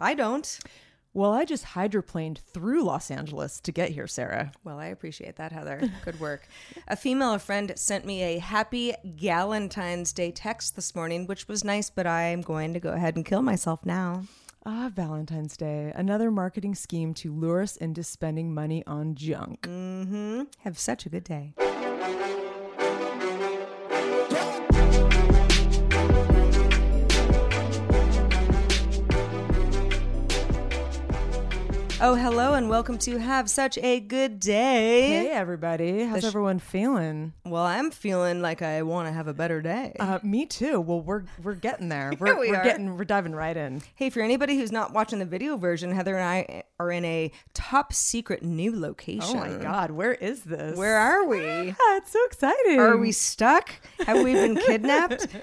I don't. Well, I just hydroplaned through Los Angeles to get here, Sarah. Well, I appreciate that, Heather. Good work. a female friend sent me a happy Valentine's Day text this morning, which was nice, but I'm going to go ahead and kill myself now. Ah, Valentine's Day. Another marketing scheme to lure us into spending money on junk. Mm-hmm. Have such a good day. Oh, hello, and welcome to Have Such a Good Day. Hey, everybody. How's sh- everyone feeling? Well, I'm feeling like I want to have a better day. Uh, me too. Well, we're we're getting there. We're, we we're are. getting we're diving right in. Hey, for anybody who's not watching the video version, Heather and I are in a top secret new location. Oh my God, where is this? Where are we? Ah, it's so exciting. Are we stuck? Have we been kidnapped?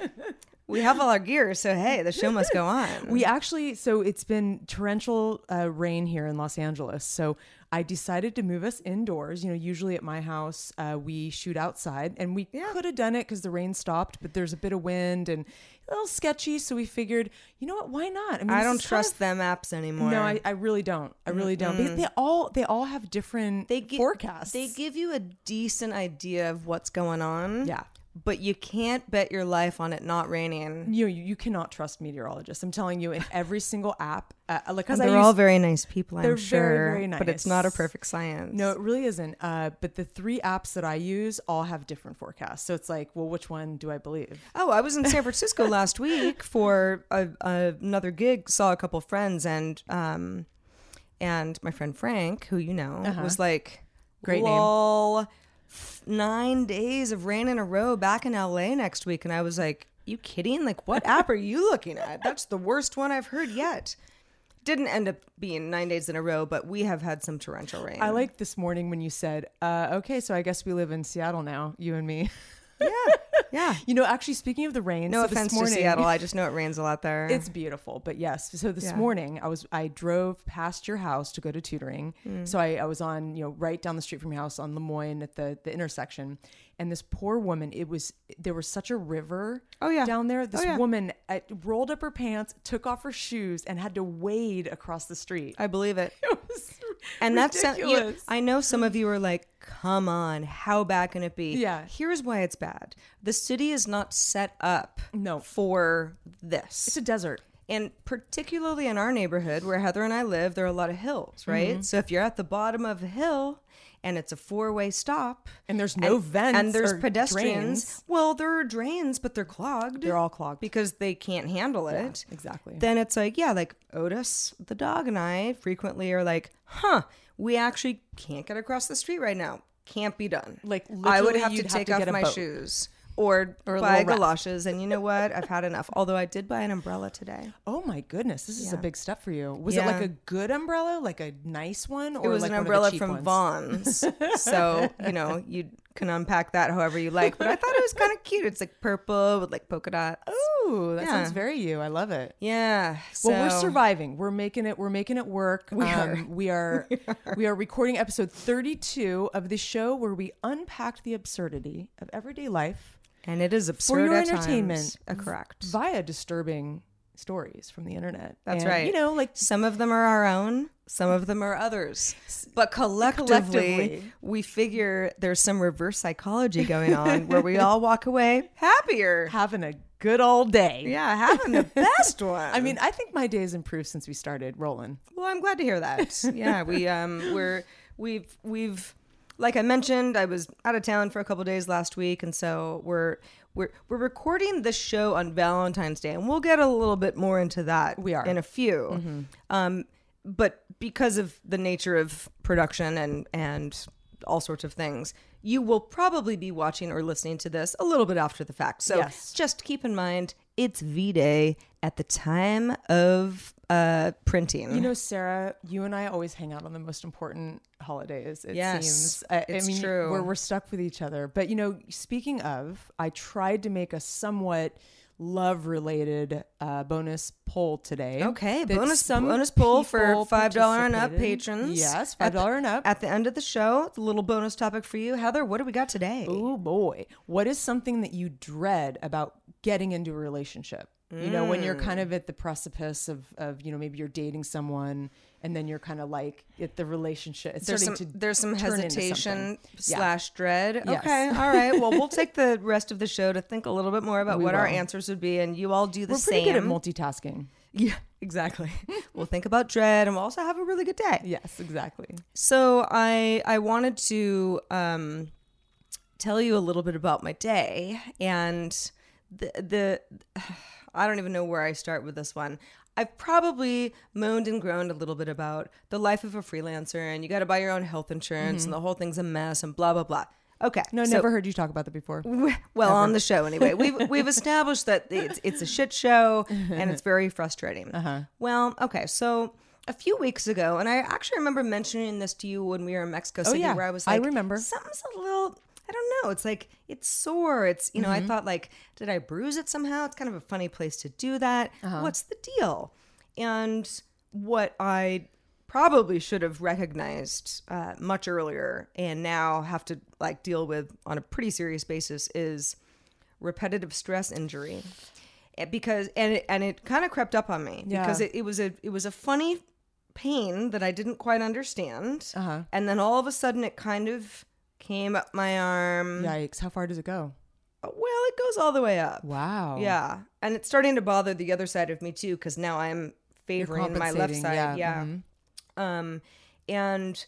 we have all our gear, so hey, the show must go on. We actually, so it's been torrential uh, rain here in Los Angeles. So I decided to move us indoors. You know, usually at my house, uh, we shoot outside and we could have done it because the rain stopped, but there's a bit of wind and a little sketchy. So we figured, you know what, why not? I, mean, I don't kind trust of- them apps anymore. No, I, I really don't. I really don't. Because they all they all have different they gi- forecasts. They give you a decent idea of what's going on. Yeah. But you can't bet your life on it not raining. you, you you cannot trust meteorologists. I'm telling you, in every single app, uh, like because They're all very nice people, I'm they're sure. very, very But it's not a perfect science. No, it really isn't. Uh, but the three apps that I use all have different forecasts. So it's like, well, which one do I believe? Oh, I was in San Francisco last week for a, a, another gig. Saw a couple friends, and um, and my friend Frank, who you know, was like, Great name. "Lol, f- Nine days of rain in a row back in LA next week, and I was like, "You kidding? Like, what app are you looking at? That's the worst one I've heard yet." Didn't end up being nine days in a row, but we have had some torrential rain. I like this morning when you said, uh, okay, so I guess we live in Seattle now, you and me. yeah, yeah. You know, actually, speaking of the rain, No so this offense morning, to Seattle, I just know it rains a lot there. It's beautiful, but yes. So this Yeah. morning, I was I drove past your house to go to tutoring. Mm. So I, I was on you know right down the street from your house on Lemoyne at the the intersection, and this poor woman. It was there was such a river. Oh, yeah. down there. This Oh, yeah. woman uh, rolled up her pants, took off her shoes, and had to wade across the street. I believe it. It was And that's you, ridiculous. I know some of you are like, "Come on, how bad can it be?" Yeah. Here's why it's bad. The city is not set up No. for this. it's a desert. and particularly in our neighborhood where Heather and I live, there are a lot of hills, right? Mm-hmm. So if you're at the bottom of a hill and it's a four-way stop And there's no vents and there's pedestrians, drains. well, there are drains, but they're clogged. They're all clogged. because they can't handle Yeah, it. exactly. Then it's like, yeah, like Otis, the dog, and I frequently are like, huh, we actually can't get across the street right now. Can't be done. Like, I would have to you'd have take to off my boat. shoes or, Or buy galoshes. And you know what? I've had enough. Although I did buy an umbrella today. Oh my goodness, this is a big step for you. Was it like a good umbrella, like a nice one, or It was like an one of the umbrella from ones? Vons. so, you know, you can unpack that however you like. But I thought it was kind of cute. It's like purple with like polka dots. Ooh, that Yeah. sounds very you. I love it. Yeah. Well, we're surviving. We're making it. We're making it work. We are. Um, we are. we are recording episode thirty-two of the show where we unpacked the absurdity of everyday life And it is absurd for your at entertainment. times. Uh, correct. Via disturbing stories from the internet. That's And, right. You know, like some of them are our own, some of them are others. But collectively, Collectively. we figure there's some reverse psychology going on where we all walk away happier. having a good old day. Yeah, having the best one. I mean, I think my day has improved since we started rolling. Well, I'm glad to hear that. yeah, we um we're we've we've like I mentioned, I was out of town for a couple days last week, and so we're we're we're recording this show on Valentine's Day, and we'll get a little bit more into that. We are. in a few. Um, but because of the nature of production and and all sorts of things, you will probably be watching or listening to this a little bit after the fact. So Yes. just keep in mind it's V Day at the time of uh, printing. You know, Sarah, you and I always hang out on the most important holidays. It Yes, seems. I, it's I mean, true. We're, we're stuck with each other. But you know, speaking of, I tried to make a somewhat love-related uh, bonus poll today. Okay, bonus some bonus poll for five dollar and up patrons. Yes, five dollar dollar and up. At the end of the show, a little bonus topic for you, Heather. What do we got today? Oh boy. What is something that you dread about getting into a relationship? You know, when you're kind of at the precipice of, of, you know, maybe you're dating someone and then you're kind of like at the relationship. It's There's some to there's some hesitation something. Yeah. slash dread. Yes. Okay, all right. Well, we'll take the rest of the show to think a little bit more about We what our answers would be, and you all do the We're same. pretty good at multitasking. yeah, exactly. we'll think about dread, and we'll also have a really good day. Yes, exactly. So I I wanted to um, tell you a little bit about my day and the the I don't even know where I start with this one. I've probably moaned and groaned a little bit about the life of a freelancer and you got to buy your own health insurance and the whole thing's a mess and blah blah blah. Okay. No, I so- never heard you talk about that before. well, on the show anyway. We've we've established that it's it's a shit show and it's very frustrating. Uh-huh. Well, okay, so a few weeks ago, and I actually remember mentioning this to you when we were in Mexico City, yeah, where I was I remember. something's a little. I don't know. It's like it's sore. It's you know. I thought like, did I bruise it somehow? It's kind of a funny place to do that. What's the deal? And what I probably should have recognized uh, much earlier and now have to like deal with on a pretty serious basis is repetitive stress injury Eh, because and it, and it kind of crept up on me because it, it was a it was a funny pain that I didn't quite understand Uh-huh. and then all of a sudden it kind of came up my arm Yikes. How far does it go? well it goes all the way up Wow. yeah and it's starting to bother the other side of me too because now I'm favoring my left side yeah, yeah, mhm. um and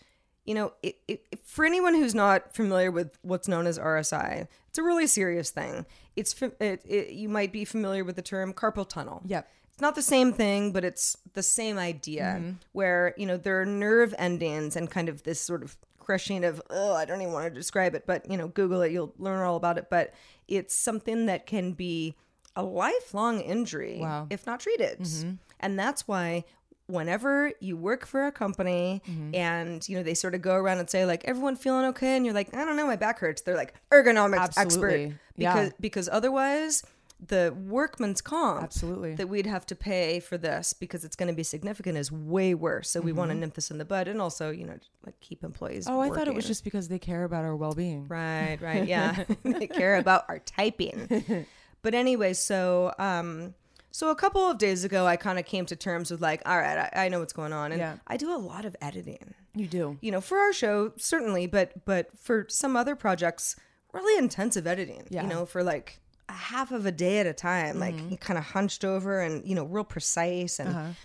you know it, it- for anyone who's not familiar with what's known as RSI it's a really serious thing it's it, it, you might be familiar with the term carpal tunnel Yep. it's not the same thing but it's the same idea Mm-hmm. where you know there are nerve endings and kind of this sort of crushing of oh i don't even want to describe it but you know google it you'll learn all about it. But it's something that can be a lifelong injury Wow. if not treated. Mm-hmm. And that's why whenever you work for a company mm-hmm. and you know they sort of go around and say like everyone feeling okay? And you're like i don't know my back hurts. They're like ergonomics Absolutely. expert Yeah. because because otherwise the workman's comp Absolutely. that we'd have to pay for this because it's going to be significant is way worse so we want to nip this in the bud and also you know like keep employees Oh, I thought it was just because they care about our well being. Right, right, yeah. they care about our typing. But anyway, so um so a couple of days ago I kind of came to terms with like, all right, I, I know what's going on. And Yeah. I do a lot of editing. You do. You know, for our show, certainly, but but for some other projects, really intensive editing. Yeah. You know, for like a half of a day at a time, like kind of hunched over and, you know, real precise and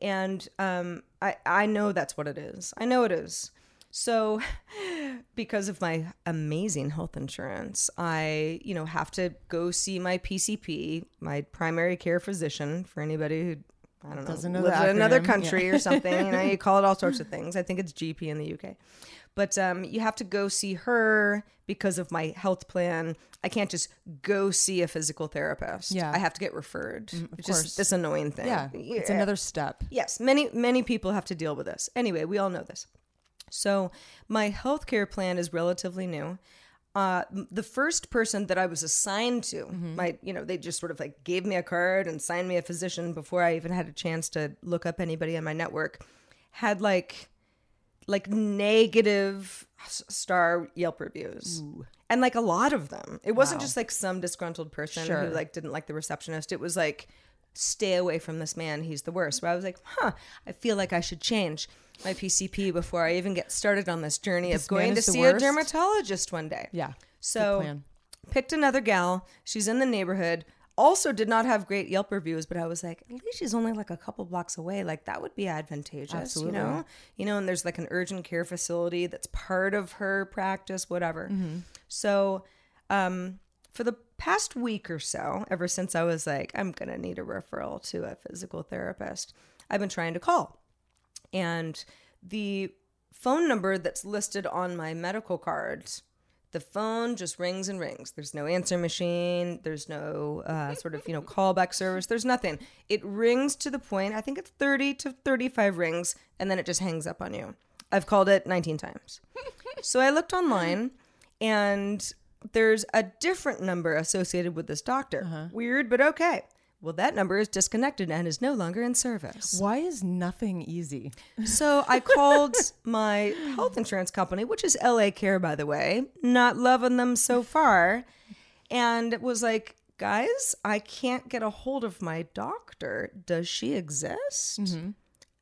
and um, I I know that's what it is. I know it is. So, because of my amazing health insurance, I you know have to go see my PCP, my primary care physician. For anybody who I don't know Doesn't know lives in another country or something, you know, you call it all sorts of things. I think it's GP in the UK. But um, you have to go see her because of my health plan. I can't just go see a physical therapist. Yeah. I have to get referred. of it's course. just this annoying thing. Yeah. It's another step. Yes, many many people have to deal with this. Anyway, we all know this. So my healthcare plan is relatively new. Uh, the first person that I was assigned to, Mm-hmm. my you know, they just sort of like gave me a card and signed me a physician before I even had a chance to look up anybody in my network, had like like negative star Yelp reviews. and like a lot of them. It wasn't just like some disgruntled person Sure. who like didn't like the receptionist. It was like, stay away from this man. He's the worst. But I was like, huh, I feel like I should change my PCP before I even get started on this journey This of going to see worst? a dermatologist one day. Yeah. So picked another gal. She's in the neighborhood. Also did not have great Yelp reviews, but I was like, at least she's only like a couple blocks away. Like that would be advantageous, Absolutely. you know? You know, and there's like an urgent care facility that's part of her practice, whatever. Mm-hmm. So, um, for the past week or so, ever since I was like, I'm gonna need a referral to a physical therapist, I've been trying to call. And the phone number that's listed on my medical cards, the phone just rings and rings. There's no answer machine. There's no uh, sort of, you know, callback service. There's nothing. It rings to the point, I think it's 30 to 35 rings, and then it just hangs up on you. I've called it 19 times. so I looked online and there's a different number associated with this doctor. Weird, but okay. Well, that number is disconnected and is no longer in service. Why is nothing easy? So I called my health insurance company, which is LA Care, by the way. Not loving them so far. And it was like, guys, I can't get a hold of my doctor. Does she exist? Mm-hmm.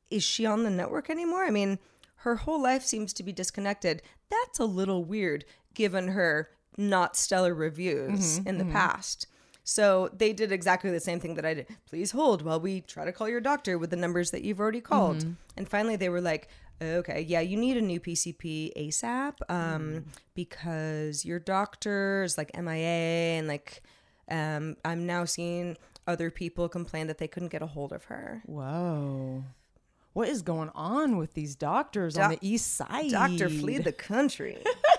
Is she on the network anymore? I mean, her whole life seems to be disconnected. That's a little weird given her not stellar reviews mm-hmm, in the mm-hmm. past. So they did exactly the same thing that I did. Please hold while we try to call your doctor with the numbers that you've already called. And finally, they were like, okay, yeah, you need a new PCP ASAP um, because your doctor is like MIA and like um, I'm now seeing other people complain that they couldn't get a hold of her. Whoa. What is going on with these doctors on the east side? Doctor flee the country.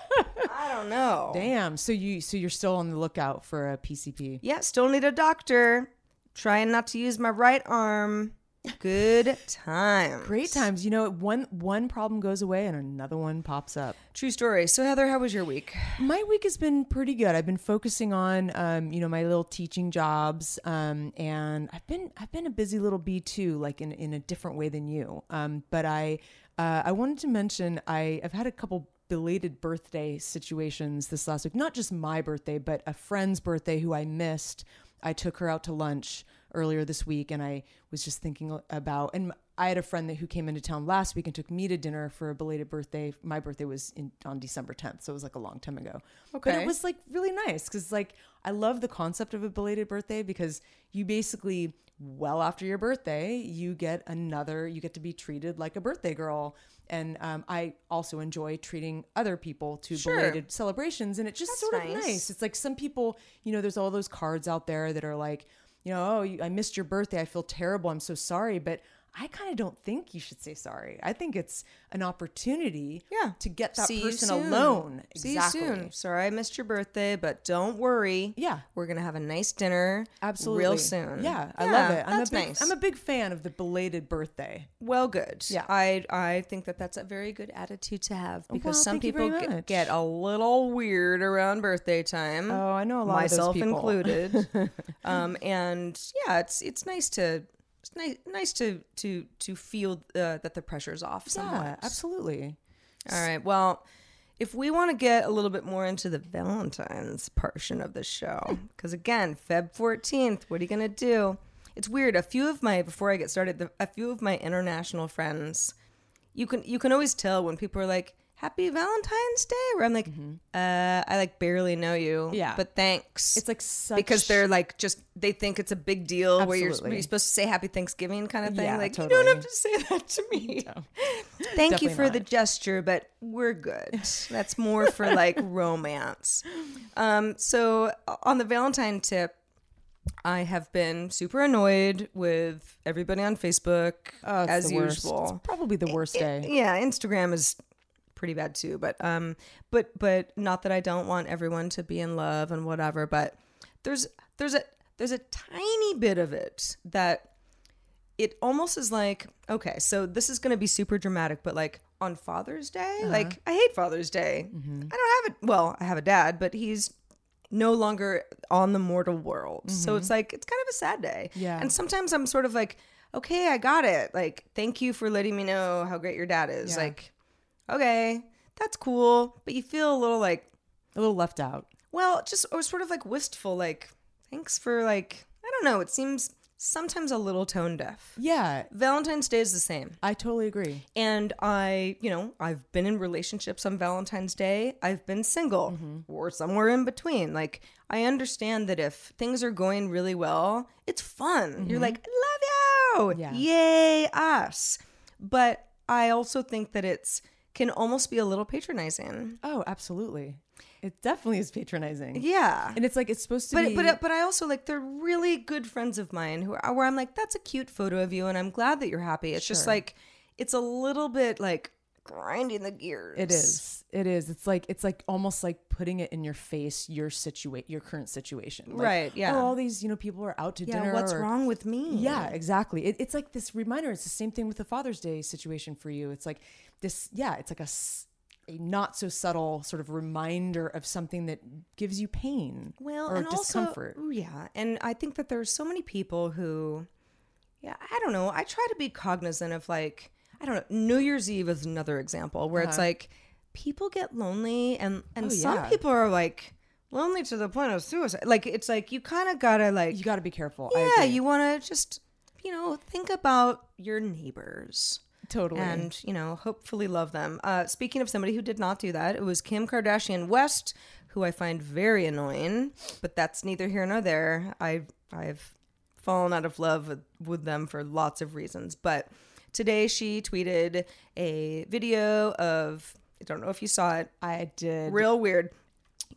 I don't know. Damn. So you so you're still on the lookout for a PCP. Yeah, still need a doctor. Trying not to use my right arm. Good time. Great times. You know, one one problem goes away and another one pops up. True story. So Heather, how was your week? My week has been pretty good. I've been focusing on, um, you know, my little teaching jobs, um, and I've been I've been a busy little bee too, like in in a different way than you. Um, but I uh, I wanted to mention I I've had a couple belated birthday situations this last week. Not just my birthday, but a friend's birthday who I missed. I took her out to lunch earlier this week, and I was just thinking about and. I had a friend that who came into town last week and took me to dinner for a belated birthday. My birthday was in, on December 10th, so it was like a long time ago. But Okay. it was like really nice because like I love the concept of a belated birthday because you basically well after your birthday you get another you get to be treated like a birthday girl and um, I also enjoy treating other people to Sure. belated celebrations and it's just That's sort of nice. nice. It's like some people you know there's all those cards out there that are like you know oh I missed your birthday I feel terrible I'm so sorry but I kind of don't think you should say sorry. I think it's an opportunity Yeah. to get that See person alone. See exactly. you soon. Sorry I missed your birthday, but don't worry. Yeah. We're gonna have a nice dinner. Absolutely. Real soon. Yeah, I Yeah, love it. I'm that's a big, nice. I'm a big fan of the belated birthday. Well, good. Yeah. I I think that that's a very good attitude to have because Well, some people get, get a little weird around birthday time. Oh, I know a lot of those myself included. um, and yeah, it's it's nice to it's nice nice to to to feel uh, that the pressure's off Yeah, absolutely. All right. Well, if we want to get a little bit more into the Valentine's portion of the show, because again, Feb 14th, what are you going to do? It's weird. A few of my, before I get started, the, a few of my international friends, you can you can always tell when people are like, Happy Valentine's Day, where I'm like, uh, I like barely know you. Mm-hmm. Yeah. But thanks. It's like such because they're like just they think it's a big deal where you're, Absolutely. you're supposed to say happy thanksgiving kind of thing Yeah, like you don't have to say that to me thank you for the gesture but we're good that's more for like romance um so on the valentine tip I have been super annoyed with everybody on Facebook Oh, as usual. It's probably the worst day. Yeah, Instagram is pretty bad too, but um but but not that I don't want everyone to be in love and whatever, but there's there's a there's a tiny bit of it that it almost is like okay, so this is going to be super dramatic, but like on Father's Day, Uh-huh. like I hate Father's Day. Mm-hmm. I don't have it. Well, I have a dad, but he's no longer on the mortal world. So it's like it's kind of a sad day. Mm-hmm. Yeah. And sometimes I'm sort of like, okay, I got it. Like, thank you for letting me know how great your dad is. Yeah. Like, okay, that's cool. But you feel a little like, A little left out. Well, just or sort of like wistful, like thanks for like I don't know. It seems sometimes a little tone deaf. Yeah, Valentine's Day is the same. I totally agree. And I, you know, I've been in relationships on Valentine's Day. I've been single mm-hmm. or somewhere in between. Like, I understand that if things are going really well, it's fun. You're mm-hmm. like, love you. Yeah. Yay, us. But I also think that it's can almost be a little patronizing. Oh, absolutely. It definitely is patronizing. Yeah. And it's like it's supposed to but be but uh, but I also like they're really good friends of mine who are where I'm like that's a cute photo of you and I'm glad that you're happy. It's just like it's a little bit like grinding the gears. It is. It is. It's like it's like almost like putting it in your face your situate your current situation. Like, Right, yeah. Oh, all these you know people are out to Yeah, dinner. what's or- wrong with me? Yeah, exactly. It, it's like this reminder. It's the same thing with the Father's Day situation for you. It's like this. Yeah, it's like a a not so subtle sort of reminder of something that gives you pain Well, or and discomfort. also yeah, and I think that there's so many people who, yeah, I don't know. I try to be cognizant of like I don't know. New Year's Eve is another example where it's like people get lonely and and Uh-huh. Oh, some yeah. people are like lonely to the point of suicide. Like it's like you kind of gotta like you got to be careful. Yeah, you want to just you know think about your neighbors. totally. and you know hopefully love them uh, speaking of somebody who did not do that it was kim kardashian west who i find very annoying but that's neither here nor there i i've fallen out of love with, with them for lots of reasons but today she tweeted a video of i don't know if you saw it I did. real weird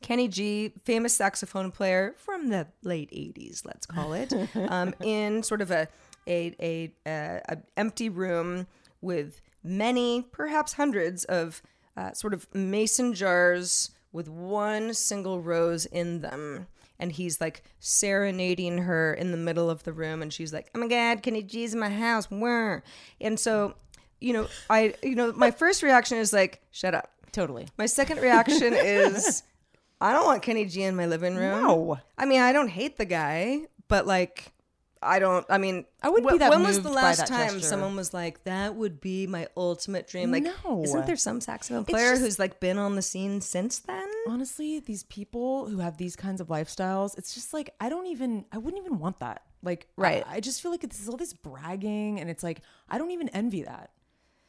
Kenny G, famous saxophone player from the late '80s, let's call it, um, in sort of a a, a, a, a empty room with many, perhaps hundreds of uh, sort of mason jars with one single rose in them. And he's like serenading her in the middle of the room, and she's like, "Oh my God, Kenny G's in my house!" Where? And so, you know, I, you know, my first reaction is like, "Shut up." Totally. My second reaction is I don't want Kenny G in my living room. No. I mean, I don't hate the guy, but like I don't I mean I wouldn't wh- be that When was the last time gesture. someone was like that would be my ultimate dream? Like No. isn't there some saxophone player just- who's like been on the scene since then? honestly, these people who have these kinds of lifestyles, it's just like I don't even I wouldn't even want that. Like Right. I, I just feel like it's all this bragging and it's like I don't even envy that.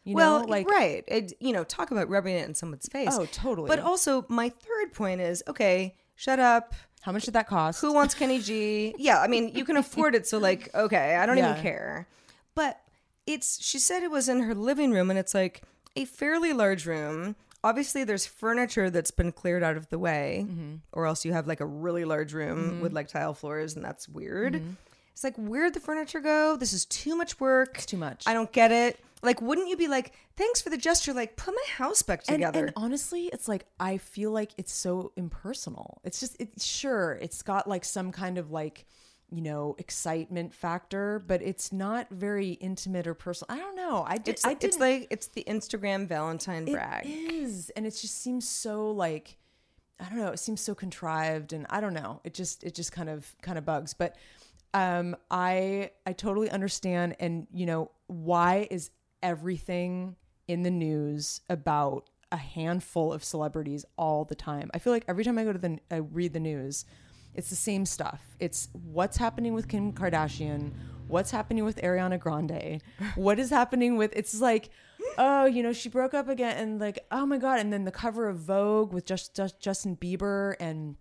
You well, know, like right. It, you know, talk about rubbing it in someone's face. Oh, totally. But also, my third point is okay, shut up. how much did that cost? Who wants Kenny G? Yeah, I mean, you can afford it, so like, okay, I don't Yeah. even care. But it's she said it was in her living room, and it's like a fairly large room. Obviously, there's furniture that's been cleared out of the way, Mm-hmm. or else you have like a really large room with like tile floors, and that's weird. Mm-hmm. It's like, where'd the furniture go? This is too much work. It's too much. I don't get it. Like, wouldn't you be like, thanks for the gesture? Like, put my house back together. and honestly, it's like I feel like it's so impersonal. It's just it's sure it's got like some kind of like you know excitement factor, but it's not very intimate or personal. I don't know. I did. it's, I it's like it's the Instagram Valentine brag. It is, and it just seems so like I don't know. It seems so contrived, and I don't know. It just it just kind of kind of bugs. But um, I I totally understand, and you know why is everything in the news about a handful of celebrities all the time? I feel like every time I go to the I read the news, it's the same stuff. It's what's happening with Kim Kardashian, what's happening with Ariana Grande, what is happening with it's like, oh, you know, she broke up again and like, oh my god, and then the cover of Vogue with just, just Justin Bieber and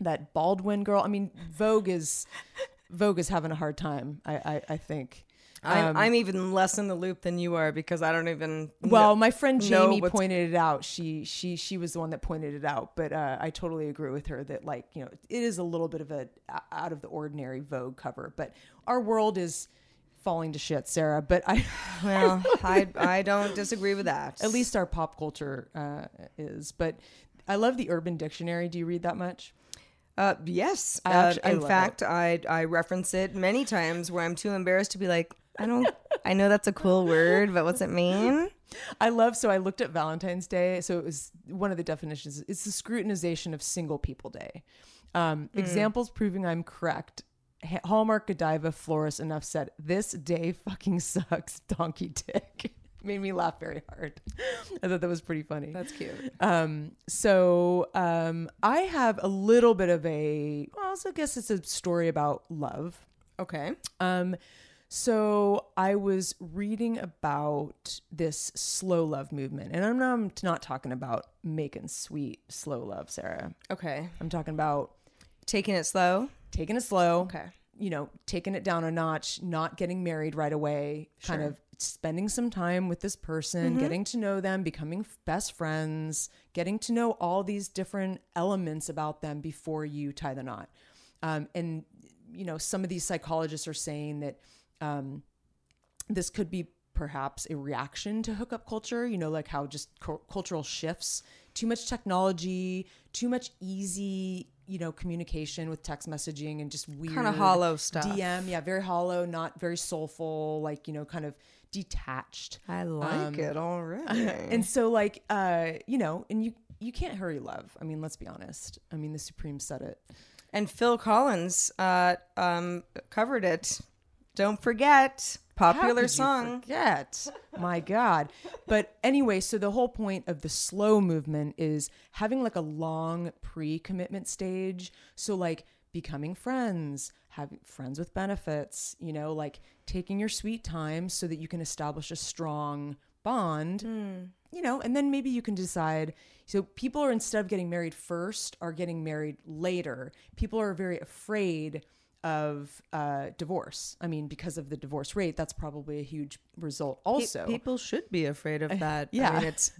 that Baldwin girl. I mean, Vogue is Vogue is having a hard time, I I, I think. I'm, I'm even less in the loop than you are because I don't even. Well, kn- my friend Jamie pointed it out. She she she was the one that pointed it out, but uh, I totally agree with her that like you know it is a little bit of a a- out of the ordinary Vogue cover, but our world is falling to shit, Sarah. But I Well, I I don't disagree with that. at least our pop culture uh, is. But I love the Urban Dictionary. Do you read that much? Uh, yes. I Uh, actu- I in love fact, I I reference it many times where I'm too embarrassed to be like, I don't. I know that's a cool word, but what's it mean? I love so I looked at Valentine's Day. So it was one of the definitions. It's the scrutinization of single people day. Um, Examples proving I'm correct. Hallmark Godiva Florist enough said this day fucking sucks donkey dick. Made me laugh very hard. I thought that was pretty funny. That's cute. Um, so um, I have a little bit of a, well, I guess it's a story about love. Okay. Um, so I was reading about this slow love movement, and I'm not, I'm not talking about making sweet slow love, Sarah. Okay. I'm talking about Taking it slow. taking it slow. Okay. You know, taking it down a notch, not getting married right away, kind of spending some time with this person, Mm-hmm. getting to know them, becoming best friends, getting to know all these different elements about them before you tie the knot. Um, and, you know, some of these psychologists are saying that um, this could be perhaps a reaction to hookup culture, you know, like how just cu- cultural shifts, too much technology, too much easy, you know, communication with text messaging and just weird kind of hollow stuff. DM, yeah, very hollow, not very soulful, like, you know, kind of detached. I like it already. And so like uh, you know, and you you can't hurry love. I mean, let's be honest. I mean, the Supreme said it. And Phil Collins uh, um, covered it. Don't forget, popular song. forget? My God. But anyway, so the whole point of the slow movement is having like a long pre-commitment stage. So like becoming friends, having friends with benefits, you know, like taking your sweet time so that you can establish a strong bond. Hmm. You know, and then maybe you can decide. So people are instead of getting married first, are getting married later. People are very afraid of uh, divorce. I mean, because of the divorce rate, that's probably a huge result. Also, people should be afraid of that. yeah. I mean, it's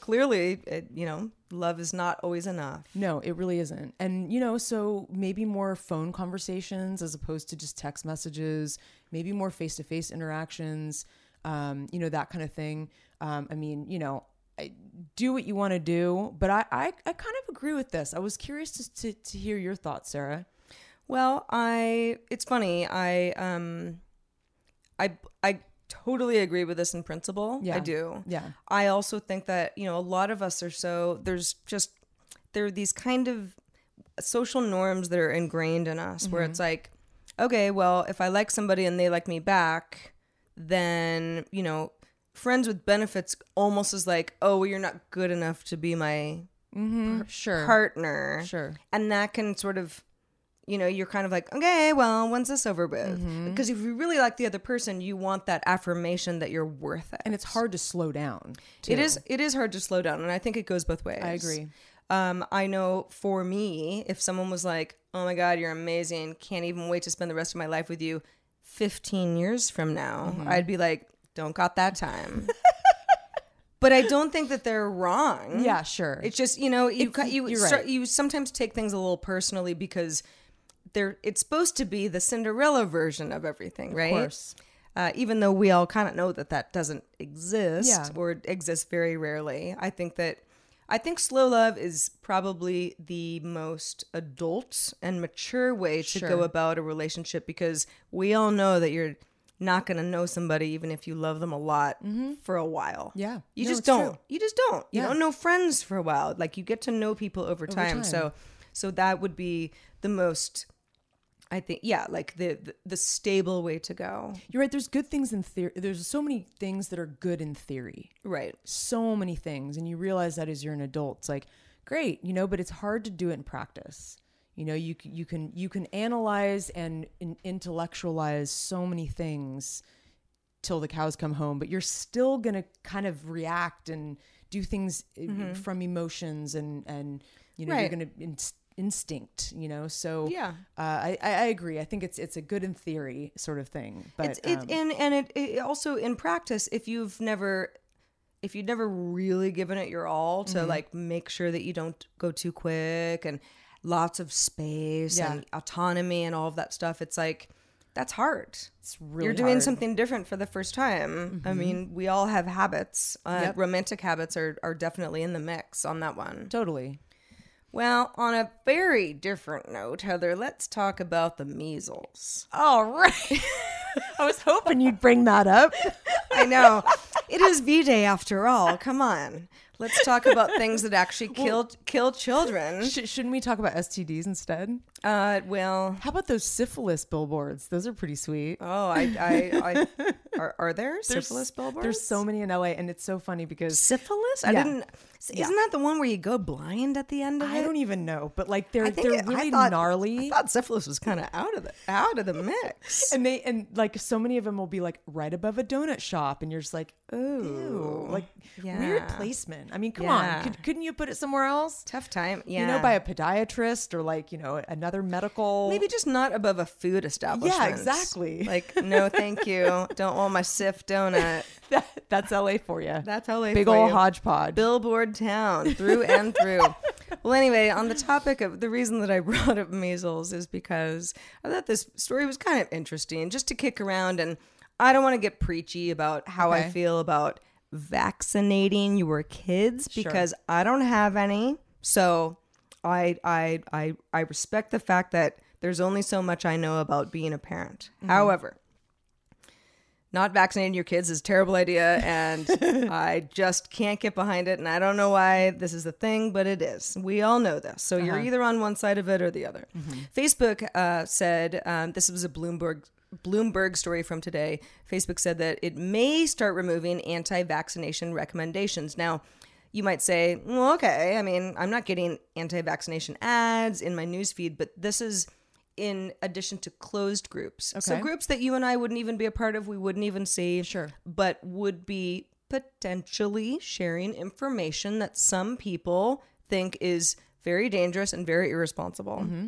clearly, it, you know, love is not always enough. no, it really isn't. And you know, so maybe more phone conversations as opposed to just text messages. Maybe more face to face interactions. Um, you know, that kind of thing. Um, I mean, you know. I, do what you want to do, but I, I, I kind of agree with this. I was curious to, to, to hear your thoughts, Sarah. Well, I it's funny. I um I I totally agree with this in principle. Yeah. I do. Yeah. I also think that, you know, a lot of us are so there's just there are these kind of social norms that are ingrained in us where it's like, okay, well, if I like somebody and they like me back, then, you know, friends with benefits almost is like, oh, you're not good enough to be my mm-hmm Sure. partner. Sure. And that can sort of, you know, you're kind of like, okay, well, when's this over with? Mm-hmm. Because if you really like the other person, you want that affirmation that you're worth it. And it's hard to slow down. It too. is. It is hard to slow down, and I think it goes both ways. I agree. Um, I know for me, if someone was like, "Oh my God, you're amazing! Can't even wait to spend the rest of my life with you," 15 years from now, Mm-hmm. I'd be like, "Don't got that time." but I don't think that they're wrong. Yeah, sure. It's just you know you It's- you you're start, you sometimes take things a little personally because it's supposed to be the Cinderella version of everything, right? course. Uh, even though we all kind of know that that doesn't exist Yeah. or exists very rarely, I think that I think slow love is probably the most adult and mature way to go about a relationship because we all know that you're not going to know somebody even if you love them a lot for a while. Mm-hmm. Yeah. You No, just don't. true. You just don't. You Yeah. don't know friends for a while. Like you get to know people over time. time. So so that would be the most I think yeah, like the, the the stable way to go. You're right. There's good things in theory. There's so many things that are good in theory. Right. So many things. And you realize that as you're an adult. It's like, great, you know, but it's hard to do it in practice. You know, you, you can you can analyze and in- intellectualize so many things till the cows come home, but you're still gonna kind of react and do things uh, from emotions and and you know Right. you're gonna inst- instinct. You know, so Yeah. uh, I, I agree. I think it's it's a good in theory sort of thing, but it's it um, and and it, it also in practice if you've never if you've never really given it your all Mm-hmm. to like make sure that you don't go too quick and lots of space Yeah. and autonomy and all of that stuff it's like that's hard it's really you're doing hard. Mm-hmm. something different for the first time i mean we all have habits uh, Yep. romantic habits are, are definitely in the mix on that one totally. Well on a very different note heather let's talk about the measles All right. I was hoping you'd bring that up. I know. It is V Day after all. Come on. Let's talk about things that actually kill kill children. Sh- shouldn't we talk about STDs instead? Uh, well, How about those syphilis billboards? Those are pretty sweet. oh, I, I, I are, are there There's- syphilis billboards? There's so many in LA, and it's so funny because syphilis. I Yeah. didn't. Isn't that the one where you go blind at the end of I it? I don't even know, but like they're they're it- really thought- gnarly. I thought syphilis was kind of out of the out of the mix. and they and like so many of them will be like right above a donut shop, and you're just like, ooh, like yeah. weird Yeah. placement. I mean, come Yeah. on, Could, couldn't you put it somewhere else? Tough time. Yeah. You know, by a podiatrist or like you know another medical. Maybe just not above a food establishment. Yeah, exactly. Like, no, thank you. Don't want my Sif donut. that, that's LA for you. That's LA Big old you. hodgepodge. Billboard town through and through. well, anyway, on the topic of the reason that I brought up measles is because I thought this story was kind of interesting just to kick around. And I don't want to get preachy about how I feel about vaccinating your kids because I don't have any. So I, I, I, I respect the fact that there's only so much I know about being a parent. However, not vaccinating your kids is a terrible idea and i just can't get behind it and i don't know why this is a thing but it is. We all know this. So you're either on one side of it or the other. Facebook uh, said um, this was a bloomberg bloomberg story from today facebook said that it may start removing anti-vaccination recommendations now you might say well okay i mean i'm not getting anti-vaccination ads in my newsfeed but this is in addition to closed groups. So groups that you and I wouldn't even be a part of, we wouldn't even see. Sure. But would be potentially sharing information that some people think is very dangerous and very irresponsible Mm-hmm.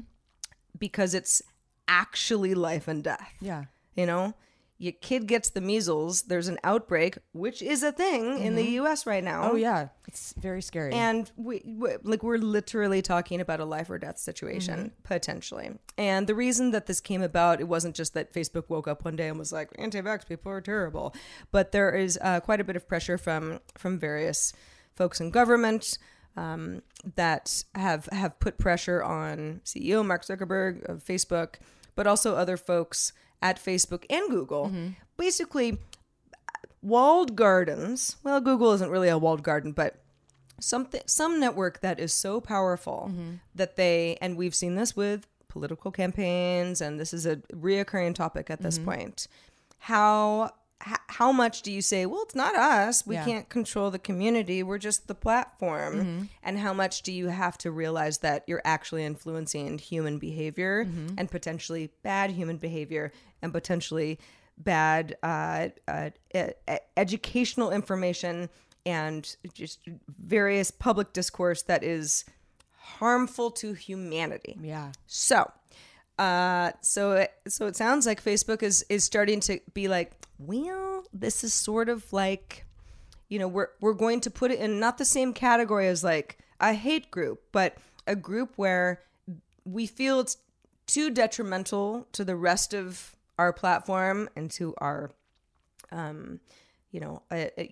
because it's actually life and death. yeah. You know, your kid gets the measles, there's an outbreak, which is a thing in the US right now. Oh yeah, it's very scary. And we, we like we're literally talking about a life or death situation potentially. And the reason that this came about, it wasn't just that Facebook woke up one day and was like, "Anti-vax people are terrible," but there is uh, quite a bit of pressure from from various folks in government. Um, that have have put pressure on CEO Mark Zuckerberg of Facebook, but also other folks at Facebook and Google. Mm-hmm. Basically, walled gardens. Well, Google isn't really a walled garden, but something some network that is so powerful mm-hmm. that they and we've seen this with political campaigns and this is a reoccurring topic at this mm-hmm. point how h- how much do you say well it's not us we Yeah. can't control the community we're just the platform and how much do you have to realize that you're actually influencing human behavior and potentially bad human behavior and potentially bad uh, uh, educational information and just various public discourse that is harmful to humanity. yeah. So, uh, so it, so it sounds like Facebook is is starting to be like, well, this is sort of like, you know, we're we're going to put it in not the same category as like a hate group, but a group where we feel it's too detrimental to the rest of our platform and to our um, you know, uh, uh,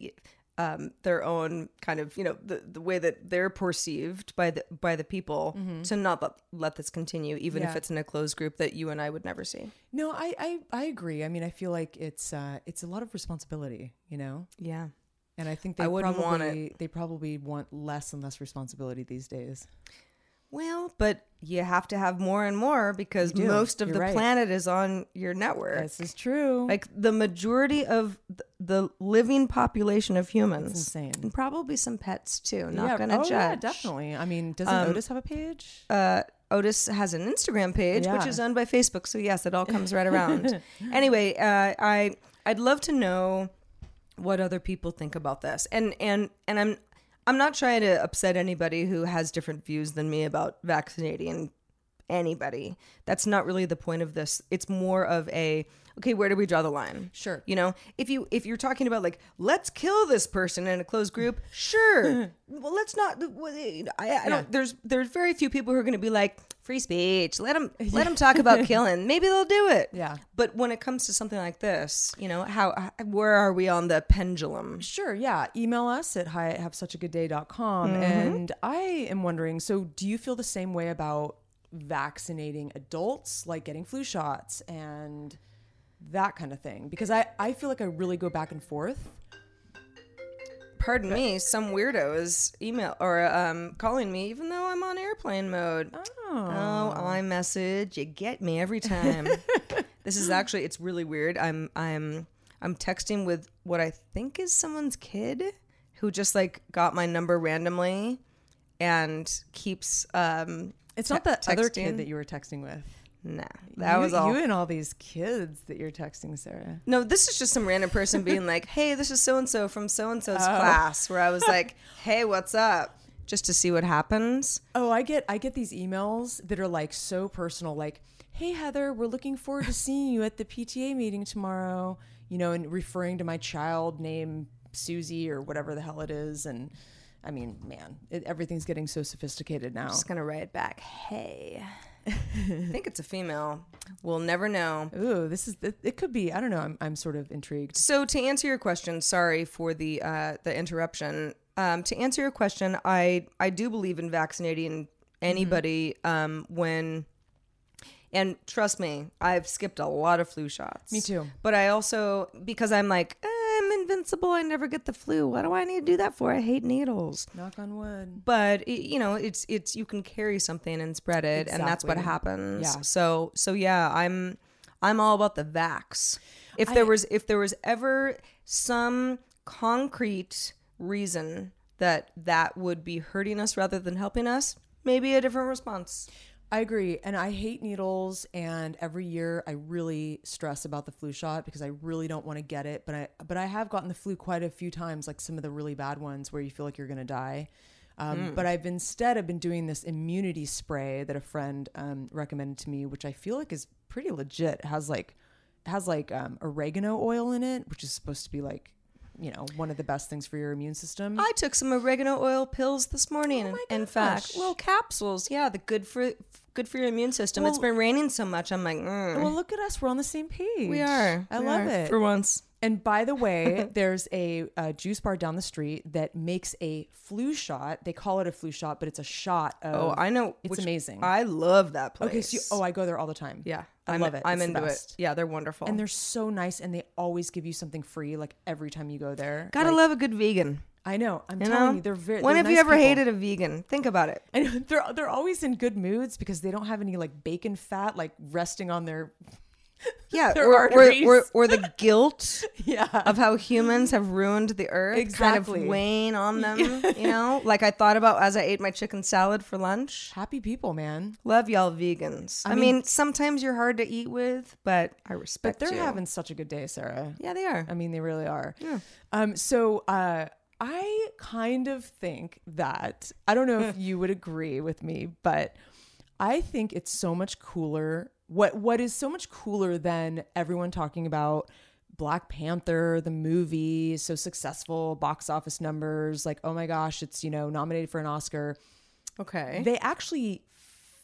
um, their own kind of, you know, the, the way that they're perceived by the by the people to not let, let this continue, even if it's in a closed group that you and I would never see. No, I, I I agree. I mean, I feel like it's uh it's a lot of responsibility, you know. Yeah. And I think they I wouldn't probably want it. they probably want less and less responsibility these days. Well, but you have to have more and more because most of You're the right. planet is on your network. This is true. Like the majority of th- the living population of humans, insane. and probably some pets too. Not yeah, gonna oh, judge. yeah, definitely. I mean, doesn't Otis have a page? uh, Otis has an Instagram page, which is owned by Facebook. So yes, it all comes right around. anyway, uh, I I'd love to know what other people think about this, and and and I'm I'm not trying to upset anybody who has different views than me about vaccinating anybody. That's not really the point of this. It's more of a okay, where do we draw the line? Sure. You know, if you if you're talking about like let's kill this person in a closed group, sure. well, let's not. I, I don't. There's there's very few people who are going to be like free speech. Let them let them talk about killing. Maybe they'll do it. Yeah. But when it comes to something like this, you know, how where are we on the pendulum? Sure, yeah. Email us at hi at have such a good day.com. Mm-hmm. And I am wondering so, do you feel the same way about vaccinating adults, like getting flu shots and that kind of thing? Because I, I feel like I really go back and forth. Pardon me, some weirdo is email or um, calling me, even though I'm on airplane mode. Oh, oh iMessage, you get me every time. this is actually, it's really weird. I'm, I'm, I'm texting with what I think is someone's kid who just like got my number randomly and keeps. Um, It's te- not that other kid that you were texting with. Nah, that you, was all. You and all these kids that you're texting, Sarah. No, this is just some random person being like, "Hey, this is so and so from so and so's Oh. class." Where I was like, "Hey, what's up?" Just to see what happens. Oh, I get I get these emails that are like so personal, like, "Hey Heather, we're looking forward to seeing you at the PTA meeting tomorrow." You know, and referring to my child named Susie or whatever the hell it is, and I mean, man, it, everything's getting so sophisticated now. I'm Just gonna write back, "Hey." I think it's a female. We'll never know. Ooh, this is it, it could be. I don't know. I'm I'm sort of intrigued. So to answer your question, sorry for the uh, the interruption. Um, to answer your question, I I do believe in vaccinating anybody um, when, and trust me, I've skipped a lot of flu shots. Me too. But I also because I'm like "Eh, invincible. I never get the flu. What do I need to do that for? I hate needles. Knock on wood. But it, you know, it's it's you can carry something and spread it, and that's what happens. Yeah. So so yeah, I'm I'm all about the vax. If there was if there was ever some concrete reason that that would be hurting us rather than helping us, maybe a different response. I agree. And I hate needles and every year I really stress about the flu shot because I really don't want to get it, but I but I have gotten the flu quite a few times like some of the really bad ones where you feel like you're going to die. Um, But I've instead I've been doing this immunity spray that a friend um, recommended to me, which I feel like is pretty legit. It has like has like um, oregano oil in it, which is supposed to be like you know one of the best things for your immune system. I took some oregano oil pills this morning. Oh in fact, little capsules. Yeah, the good for good for your immune system. It's been raining so much. I'm like, mm. well, look at us. We're on the same page. we are. I We love are, it. for once. And by the way, there's a, a juice bar down the street that makes a flu shot. They call it a flu shot, but it's a shot of. Oh, I know. It's amazing. I love that place. okay, so you, oh, I go there all the time. yeah, I I'm, love it. I'm It's into it. Yeah, they're wonderful. And they're so nice, and they always give you something free, like every time you go there. gotta Like, love a good vegan. I know. I'm You telling know, you, they're very. When they're have you ever people. hated a vegan? Think about it. And they're they're always in good moods because they don't have any like bacon fat like resting on their. Yeah, or, or, or, or the guilt Yeah. of how humans have ruined the earth, kind of weighing on them. You know, like I thought about as I ate my chicken salad for lunch. Happy people, man. Love y'all vegans. I, mean, sometimes you're hard to eat with, but I respect. But they're you. having such a good day, Sarah. Yeah, they are. I mean, they really are. yeah. Um, so uh, I kind of think that I don't know if you would agree with me, but I think it's so much cooler. What what is so much cooler than everyone talking about Black Panther, the movie, so successful, box office numbers, like oh my gosh, it's you know nominated for an Oscar. okay. They actually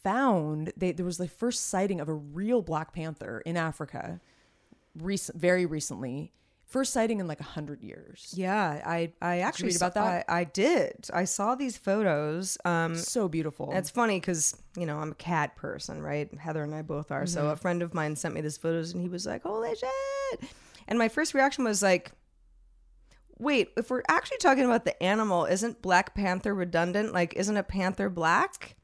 found they, there was the first sighting of a real Black Panther in Africa, recent, very recently. First sighting in like a hundred years. yeah, I I actually read about saw- that? I, I did. I saw these photos. Um, So beautiful. It's funny because you know I'm a cat person, right? Heather and I both are. So a friend of mine sent me these photos, and he was like, "Holy shit!" And my first reaction was like, "Wait, if we're actually talking about the animal, isn't Black Panther redundant? Like, isn't a panther black?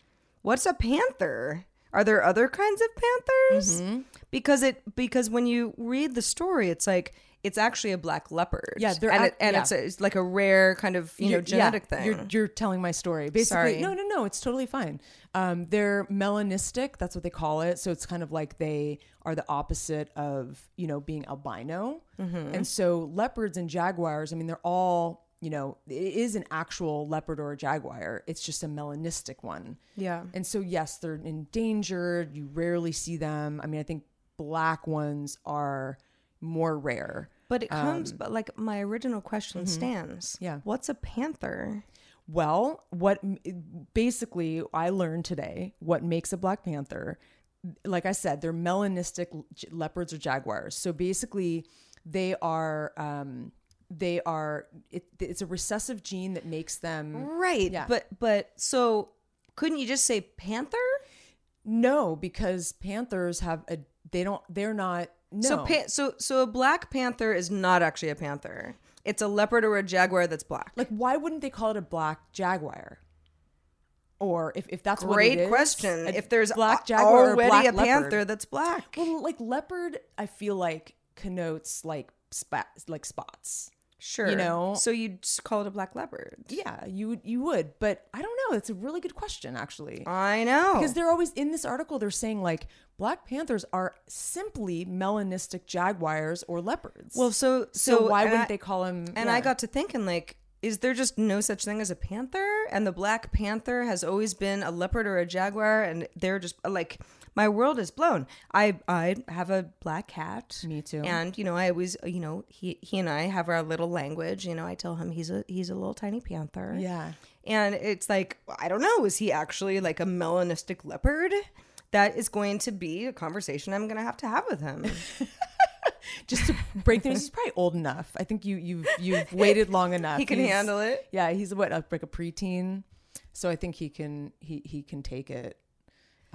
What's a panther? Are there other kinds of panthers? Because it because when you read the story, it's like." It's actually a black leopard. Yeah, they're and, it, and yeah. it's, a, it's like a rare kind of you know You're- genetic yeah, thing. You're, you're telling my story. Basically, Sorry. no, no, no. It's totally fine. Um, they're melanistic. That's what they call it. So it's kind of like they are the opposite of you know being albino. Mm-hmm. And so leopards and jaguars. I mean, they're all you know. It is an actual leopard or a jaguar. It's just a melanistic one. Yeah. And so yes, they're endangered. You rarely see them. I mean, I think black ones are more rare. But it comes, but like my original question stands. Um, mm-hmm. Yeah. What's a panther? Well, what basically I learned today, what makes a black panther, like I said, they're melanistic leopards or jaguars. So basically, they are um, they are it, it's a recessive gene that makes them Right. Yeah. But but so couldn't you just say panther? no because panthers have a they don't. They're not. No. So, pa- so, so a black panther is not actually a panther. It's a leopard or a jaguar that's black. like, why wouldn't they call it a black jaguar? Or if, if that's what Great is, question. If there's black a- jaguar or already black a leopard. panther that's black, Well, like leopard, I feel like connotes like spat like spots. Sure, you know- So you'd just call it a black leopard. Yeah, you would you would, but I don't know. It's a really good question, actually. I know because they're always in this article they're saying like black panthers are simply melanistic jaguars or leopards Well, so so, so why wouldn't I- they call them And I got to thinking, like, is there just no such thing as a panther? And the black panther has always been a leopard or a jaguar, and they're just like my world is blown. I I have a black cat. Me too. And you know, I always you know he he and I have our little language. You know, I tell him he's a he's a little tiny panther. yeah And it's like, I don't know, is he actually like a melanistic leopard? That is going to be a conversation I'm going to have to have with him. just to break things he's probably old enough i think you you've you've waited long enough He can He's- handle it. yeah he's what like a preteen so i think he can he he can take it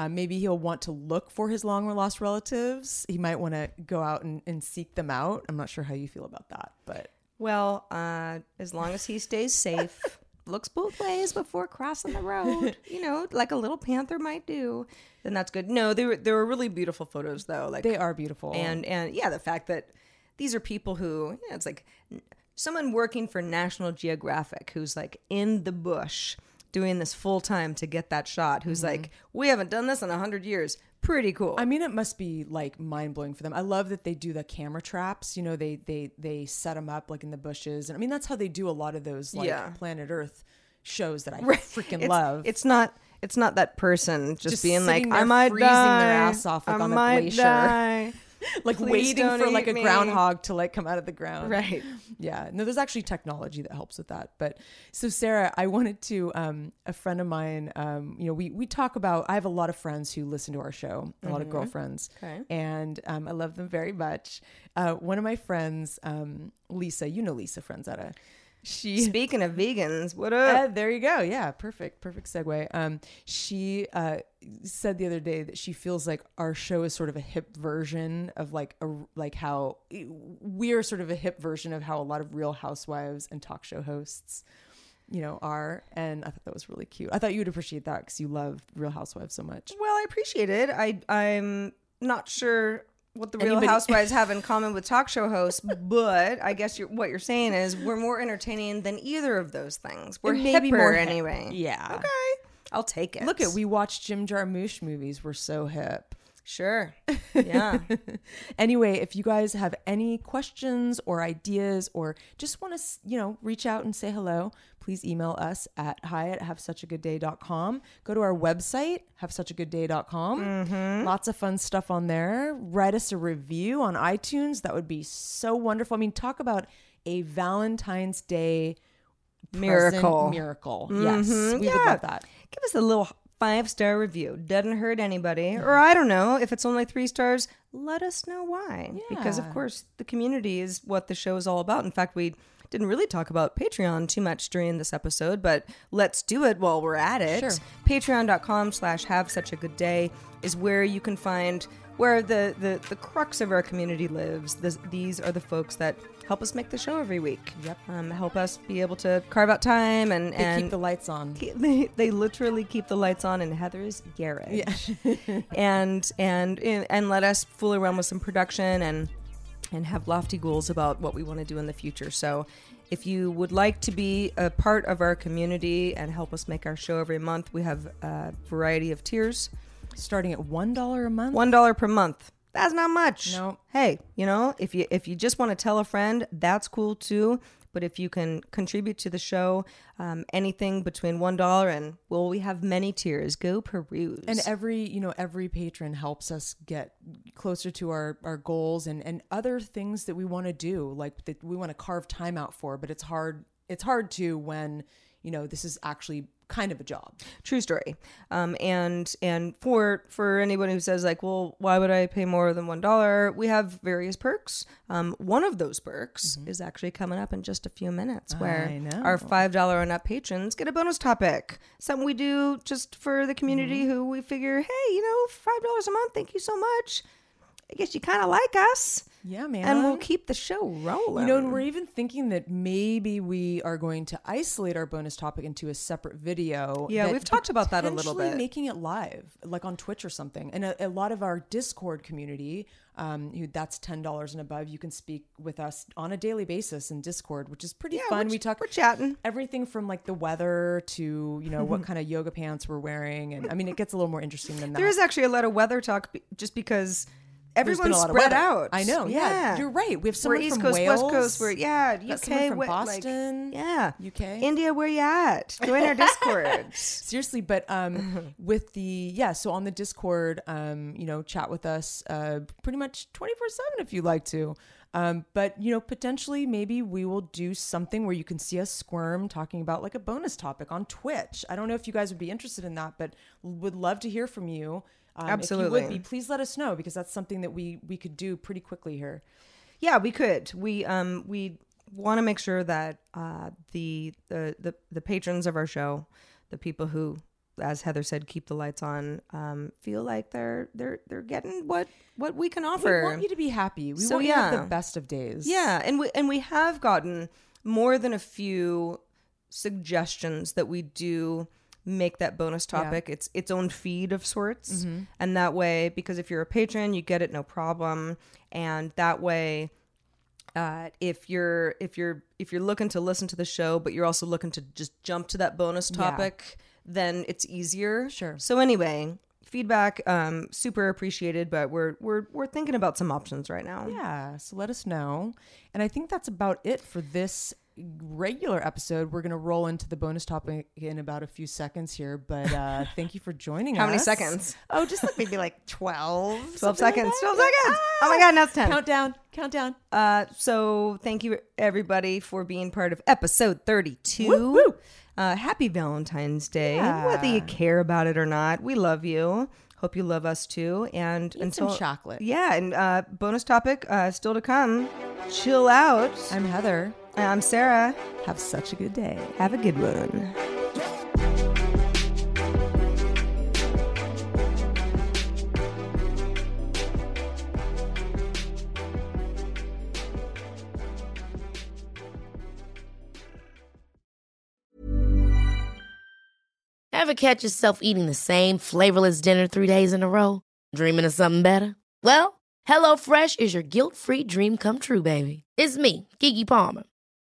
uh, maybe he'll want to look for his long lost relatives he might want to go out and, and seek them out i'm not sure how you feel about that but Well, uh, as long as he stays safe, looks both ways before crossing the road, you know, like a little panther might do, then that's good. No, they were they were really beautiful photos though. Like they are beautiful and and yeah, the fact that these are people who, you know, it's like someone working for National Geographic who's like in the bush doing this full time to get that shot. Who's mm-hmm. like, we haven't done this in a hundred years. Pretty cool. I mean, it must be like mind blowing for them. I love that they do the camera traps. You know, they they they set them up like in the bushes, and I mean that's how they do a lot of those like Yeah. Planet Earth shows that I Right. freaking It's- love. It's not. It's not that person just, Just being like, I might freezing die. their ass off, like, I on a glacier." die." like Please waiting for like a me. groundhog to like come out of the ground. Right. Yeah. No, there's actually technology that helps with that. But so Sarah, I wanted to um a friend of mine, um, you know, we we talk about I have a lot of friends who listen to our show, a lot of girlfriends. Okay. And um I love them very much. Uh one of my friends, um, Lisa, you know Lisa Franzetta. She Speaking of vegans, what uh, up? there you go. Yeah, perfect, perfect segue. Um, she uh, said the other day that she feels like our show is sort of a hip version of like a like how we're sort of a hip version of how a lot of Real Housewives and talk show hosts, you know, are. And I thought that was really cute. I thought you would appreciate that because you love Real Housewives so much. well, I appreciate it. I I'm not sure what the Real Anybody- Housewives have in common with talk show hosts, but I guess you're, what you're saying is we're more entertaining than either of those things. We're And maybe hipper more hip. anyway. Yeah. Okay, I'll take it. Look at we watched Jim Jarmusch movies. We're so hip. Sure. Yeah. anyway, if you guys have any questions or ideas or just want to, you know, reach out and say hello, please email us at hi at have such a good day.com. Go to our website, have such a good day.com. Mm-hmm. Lots of fun stuff on there. Write us a review on iTunes. That would be so wonderful. I mean, talk about a Valentine's Day Miracle. Miracle. Mm-hmm. Yes. We would Yeah. love that. Give us a little five star review. Doesn't hurt anybody. Or I don't know, if it's only three stars, let us know why. Because of course the community is what the show is all about. In fact, we didn't really talk about Patreon too much during this episode, but let's do it while we're at it. Sure. Patreon.com slash have such a good day is where you can find where the, the, the crux of our community lives. This, these are the folks that help us make the show every week. Yep. Um, help us be able to carve out time and, They and keep the lights on. Ke- they, they literally keep the lights on in Heather's garage. and and and let us fool around with some production and and have lofty goals about what we want to do in the future. So if you would like to be a part of our community and help us make our show every month, we have a variety of tiers. Starting at $1 a month. One dollar per month. That's not much. No. Hey, you know, if you if you just want to tell a friend, that's cool too. But if you can contribute to the show, um, anything between one dollar and well, we have many tiers. Go peruse. and every you know every patron helps us get closer to our our goals and and other things that we want to do like that we want to carve time out for but it's hard it's hard to when you know this is actually kind of a job True story. Um, and and for for anyone who says like, well, why would I pay more than one dollar? We have various perks. Um, one of those perks is actually coming up in just a few minutes, where our five dollar and up patrons get a bonus topic. Something we do just for the community who we figure, hey, you know, five dollars a month. Thank you so much. I guess you kind of like us. Yeah, man. And we'll keep the show rolling. You know, and we're even thinking that maybe we are going to isolate our bonus topic into a separate video. Yeah, we've talked about that a little bit. Making it live, like on Twitch or something. And a, a lot of our Discord community, um, who that's ten dollars and above, you can speak with us on a daily basis in Discord, which is pretty Yeah, fun. we talk we're chatting. everything from like the weather to you know what kind of yoga pants we're wearing, and I mean it gets a little more interesting than that. there is actually a lot of weather talk just because everyone's a lot of spread out. I know. Yeah, you're right. We have We're someone East from Coast, Wales. West Coast. We're yeah, UK, from what- like- Boston. yeah, UK. India. Where you at? Join our Discord. seriously but um with the yeah so on the discord um you know chat with us uh pretty much 24 7 if you like to um but you know potentially maybe we will do something where you can see us squirm talking about like a bonus topic on twitch i don't know if you guys would be interested in that but would love to hear from you um, if you would Absolutely. be please let us know because that's something that we we could do pretty quickly here Yeah, we could. We um we want to make sure that uh the, the the the patrons of our show, the people who as Heather said keep the lights on um feel like they're they're they're getting what what we can offer. we want you to be happy we So, want you to have the best of days Yeah, and we and we have gotten more than a few suggestions that we do make that bonus topic its its own feed of sorts. And that way because if you're a patron, you get it no problem. And that way uh, if you're if you're if you're looking to listen to the show but you're also looking to just jump to that bonus topic then it's easier Sure. so anyway feedback um super appreciated but we're we're we're thinking about some options right now Yeah, so let us know. And I think that's about it for this regular episode. We're going to roll into the bonus topic in about a few seconds here, but uh, thank you for joining How us. How many seconds? Oh, just like maybe like 12. 12 something like seconds. that. 12 seconds. Oh my God, now it's 10. Countdown, countdown. Uh, so thank you everybody for being part of episode 32. Woo, woo. Uh, happy Valentine's Day. Yeah. Whether you care about it or not, we love you. Hope you love us too. And Eat until some chocolate. Yeah, and uh, bonus topic uh, still to come. Chill out. I'm Heather. I'm Sarah. Have such a good day. Have a good one. Ever catch yourself eating the same flavorless dinner three days in a row? Dreaming of something better? Well, HelloFresh is your guilt free dream come true, baby. It's me, Keke Palmer.